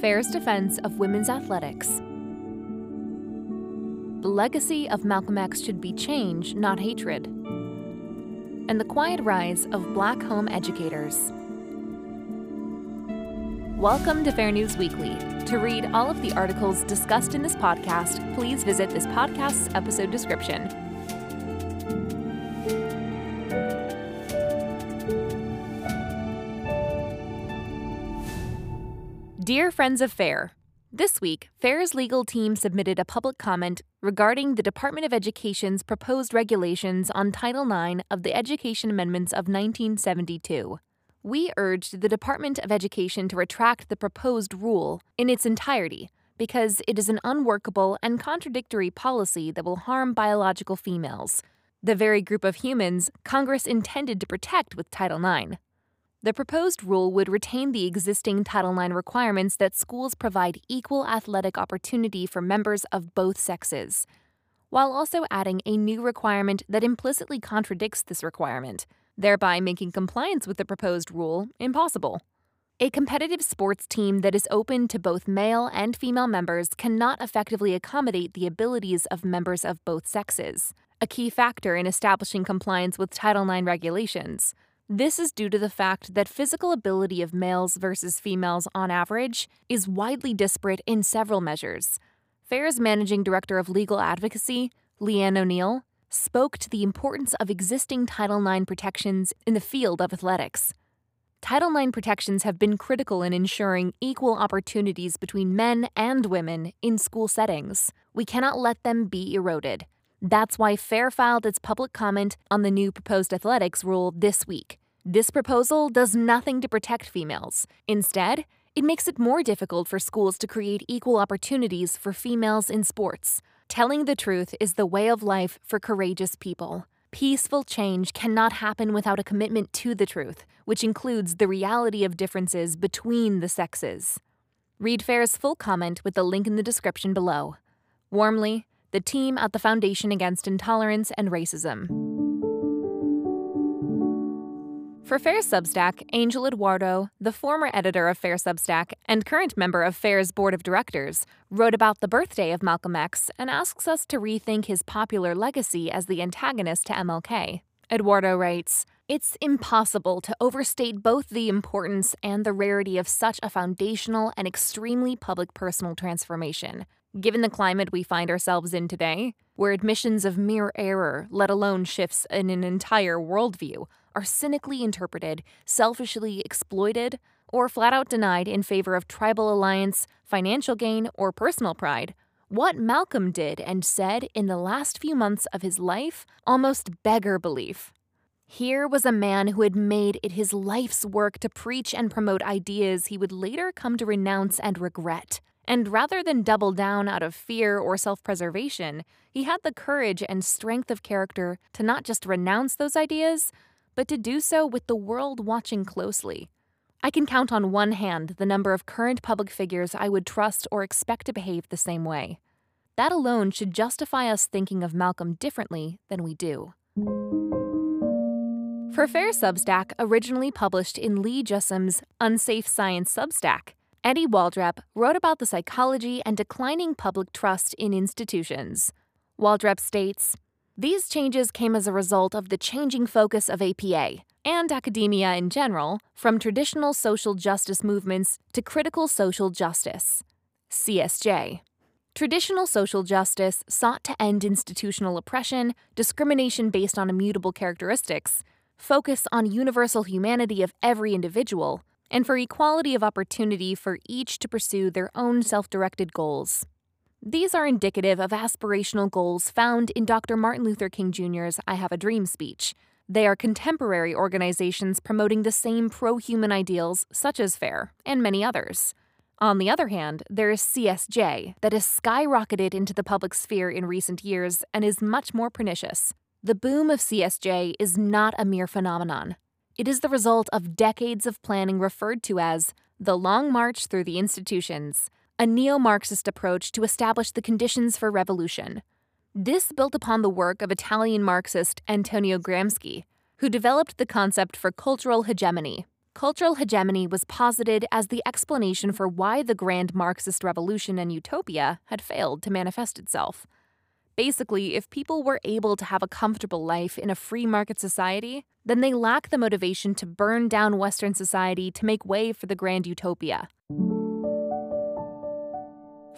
Fair's defense of women's athletics. The legacy of Malcolm X should be change, not hatred. And the quiet rise of black home educators. Welcome to Fair News Weekly. To read all of the articles discussed in this podcast, please visit this podcast's episode description. Dear friends of Fair, this week, Fair's legal team submitted a public comment regarding the Department of Education's proposed regulations on Title IX of the Education Amendments of 1972. We urged the Department of Education to retract the proposed rule in its entirety because it is an unworkable and contradictory policy that will harm biological females, the very group of humans Congress intended to protect with Title IX. The proposed rule would retain the existing Title IX requirements that schools provide equal athletic opportunity for members of both sexes, while also adding a new requirement that implicitly contradicts this requirement, thereby making compliance with the proposed rule impossible. A competitive sports team that is open to both male and female members cannot effectively accommodate the abilities of members of both sexes, a key factor in establishing compliance with Title IX regulations. This is due to the fact that physical ability of males versus females on average is widely disparate in several measures. FAIR's managing director of legal advocacy, Leigh Ann O'Neill, spoke to the importance of existing Title IX protections in the field of athletics. Title IX protections have been critical in ensuring equal opportunities between men and women in school settings. We cannot let them be eroded. That's why FAIR filed its public comment on the new proposed athletics rule this week. This proposal does nothing to protect females. Instead, it makes it more difficult for schools to create equal opportunities for females in sports. Telling the truth is the way of life for courageous people. Peaceful change cannot happen without a commitment to the truth, which includes the reality of differences between the sexes. Read Fair's full comment with the link in the description below. Warmly, the team at the Foundation Against Intolerance and Racism. For Fair Substack, Angel Eduardo, the former editor of Fair Substack and current member of Fair's board of directors, wrote about the birthday of Malcolm X and asks us to rethink his popular legacy as the antagonist to MLK. Eduardo writes, it's impossible to overstate both the importance and the rarity of such a foundational and extremely public personal transformation. Given the climate we find ourselves in today, where admissions of mere error, let alone shifts in an entire worldview, are cynically interpreted, selfishly exploited, or flat out denied in favor of tribal alliance, financial gain, or personal pride. What Malcolm did and said in the last few months of his life almost beggar belief. Here was a man who had made it his life's work to preach and promote ideas he would later come to renounce and regret. And rather than double down out of fear or self preservation, he had the courage and strength of character to not just renounce those ideas, but to do so with the world watching closely. I can count on one hand the number of current public figures I would trust or expect to behave the same way. That alone should justify us thinking of Malcolm differently than we do. For Fair Substack, originally published in Lee Jussim's Unsafe Science Substack, Eddie Waldrep wrote about the psychology and declining public trust in institutions. Waldrep states these changes came as a result of the changing focus of APA and academia in general from traditional social justice movements to critical social justice. CSJ. Traditional social justice sought to end institutional oppression, discrimination based on immutable characteristics, focus on universal humanity of every individual, and for equality of opportunity for each to pursue their own self directed goals. These are indicative of aspirational goals found in Dr. Martin Luther King Jr.'s I Have a Dream speech. They are contemporary organizations promoting the same pro human ideals, such as FAIR, and many others. On the other hand, there is CSJ, that has skyrocketed into the public sphere in recent years and is much more pernicious. The boom of CSJ is not a mere phenomenon. It is the result of decades of planning referred to as the Long March Through the Institutions, a neo Marxist approach to establish the conditions for revolution. This built upon the work of Italian Marxist Antonio Gramsci, who developed the concept for cultural hegemony, cultural hegemony was posited as the explanation for why the grand Marxist revolution and utopia had failed to manifest itself. Basically, if people were able to have a comfortable life in a free market society, then they lack the motivation to burn down Western society to make way for the grand utopia.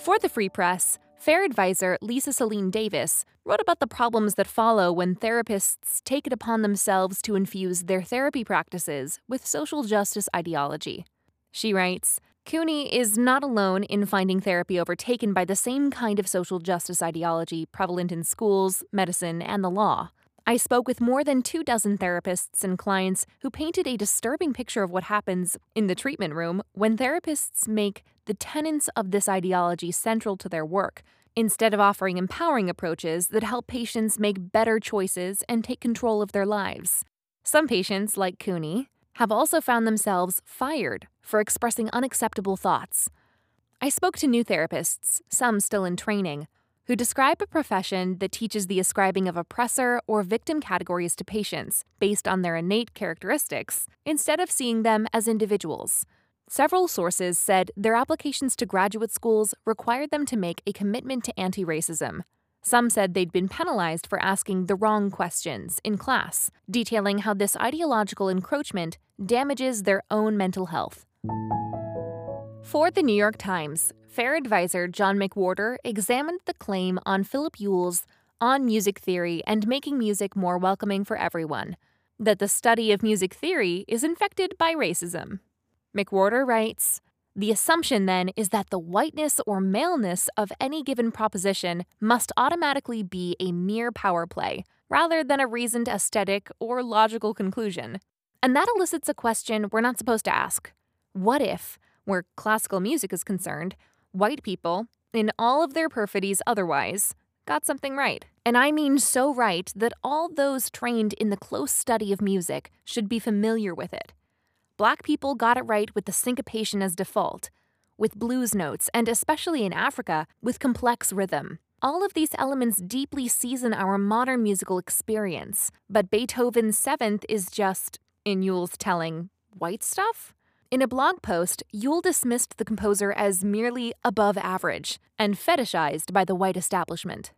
For the Free Press, FAIR advisor Lisa Selin Davis wrote about the problems that follow when therapists take it upon themselves to infuse their therapy practices with social justice ideology. She writes, Cooney is not alone in finding therapy overtaken by the same kind of social justice ideology prevalent in schools, medicine, and the law. I spoke with more than two dozen therapists and clients who painted a disturbing picture of what happens in the treatment room when therapists make the tenets of this ideology central to their work, instead of offering empowering approaches that help patients make better choices and take control of their lives. Some patients, like Cooney, have also found themselves fired for expressing unacceptable thoughts. I spoke to new therapists, some still in training, who describe a profession that teaches the ascribing of oppressor or victim categories to patients based on their innate characteristics instead of seeing them as individuals. Several sources said their applications to graduate schools required them to make a commitment to anti racism, some said they'd been penalized for asking the wrong questions in class, detailing how this ideological encroachment damages their own mental health. For the New York Times, FAIR advisor John McWhorter examined the claim on Philip Ewell's on music theory and making music more welcoming for everyone that the study of music theory is infected by racism. McWhorter writes, the assumption then is that the whiteness or maleness of any given proposition must automatically be a mere power play, rather than a reasoned aesthetic or logical conclusion. And that elicits a question we're not supposed to ask. What if, where classical music is concerned, white people, in all of their perfidies otherwise, got something right? And I mean so right that all those trained in the close study of music should be familiar with it black people got it right with the syncopation as default, with blues notes, and especially in Africa, with complex rhythm. All of these elements deeply season our modern musical experience, but Beethoven's Seventh is just, in Ewell's telling, white stuff? In a blog post, Ewell dismissed the composer as merely above average and fetishized by the white establishment.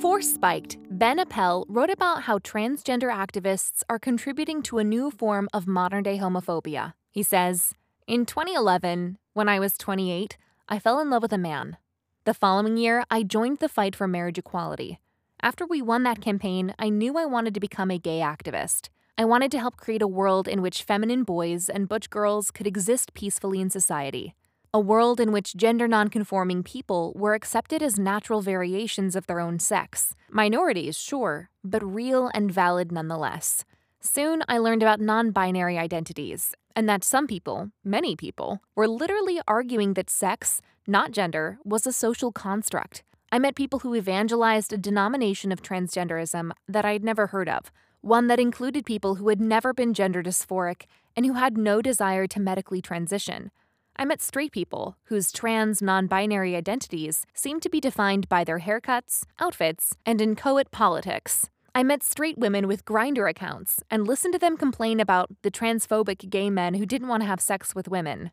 For Spiked, Ben Appel wrote about how transgender activists are contributing to a new form of modern day homophobia. He says, In 2011, when I was 28, I fell in love with a man. The following year, I joined the fight for marriage equality. After we won that campaign, I knew I wanted to become a gay activist. I wanted to help create a world in which feminine boys and butch girls could exist peacefully in society a world in which gender nonconforming people were accepted as natural variations of their own sex. Minorities, sure, but real and valid nonetheless. Soon, I learned about non binary identities, and that some people, many people, were literally arguing that sex, not gender, was a social construct. I met people who evangelized a denomination of transgenderism that I'd never heard of, one that included people who had never been gender dysphoric and who had no desire to medically transition. I met straight people whose trans non binary identities seemed to be defined by their haircuts, outfits, and inchoate politics. I met straight women with Grindr accounts and listened to them complain about the transphobic gay men who didn't want to have sex with women.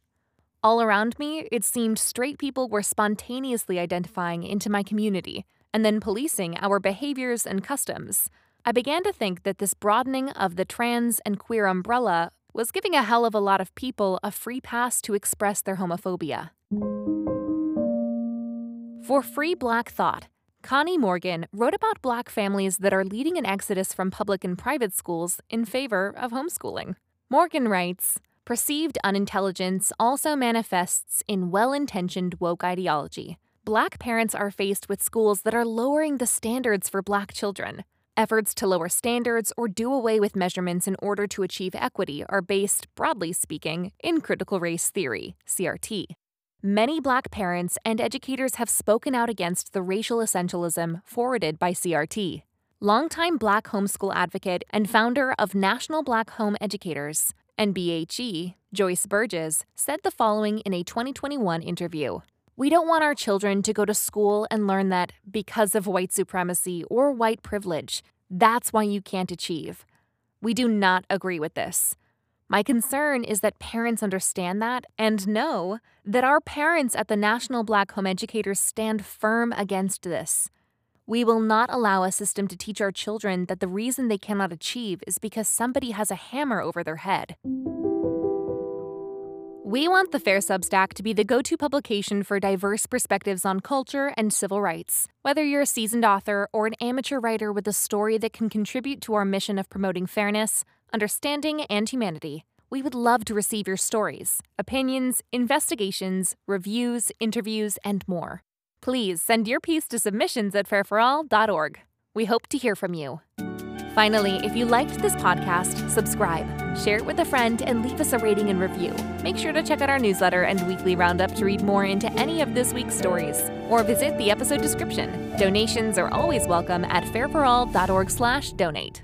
All around me, it seemed straight people were spontaneously identifying into my community and then policing our behaviors and customs. I began to think that this broadening of the trans and queer umbrella was giving a hell of a lot of people a free pass to express their homophobia. For Free Black Thought, Connie Morgan wrote about black families that are leading an exodus from public and private schools in favor of homeschooling. Morgan writes Perceived unintelligence also manifests in well intentioned woke ideology. Black parents are faced with schools that are lowering the standards for black children. Efforts to lower standards or do away with measurements in order to achieve equity are based, broadly speaking, in critical race theory, CRT. Many black parents and educators have spoken out against the racial essentialism forwarded by CRT. Longtime black homeschool advocate and founder of National Black Home Educators, NBHE, Joyce Burges, said the following in a 2021 interview. We don't want our children to go to school and learn that because of white supremacy or white privilege, that's why you can't achieve. We do not agree with this. My concern is that parents understand that and know that our parents at the National Black Home Educators stand firm against this. We will not allow a system to teach our children that the reason they cannot achieve is because somebody has a hammer over their head. We want the FAIR Substack to be the go to publication for diverse perspectives on culture and civil rights. Whether you're a seasoned author or an amateur writer with a story that can contribute to our mission of promoting fairness, understanding, and humanity, we would love to receive your stories, opinions, investigations, reviews, interviews, and more please send your piece to submissions at fairforall.org. We hope to hear from you. Finally, if you liked this podcast, subscribe, share it with a friend, and leave us a rating and review. Make sure to check out our newsletter and weekly roundup to read more into any of this week's stories, or visit the episode description. Donations are always welcome at fairforall.org/donate.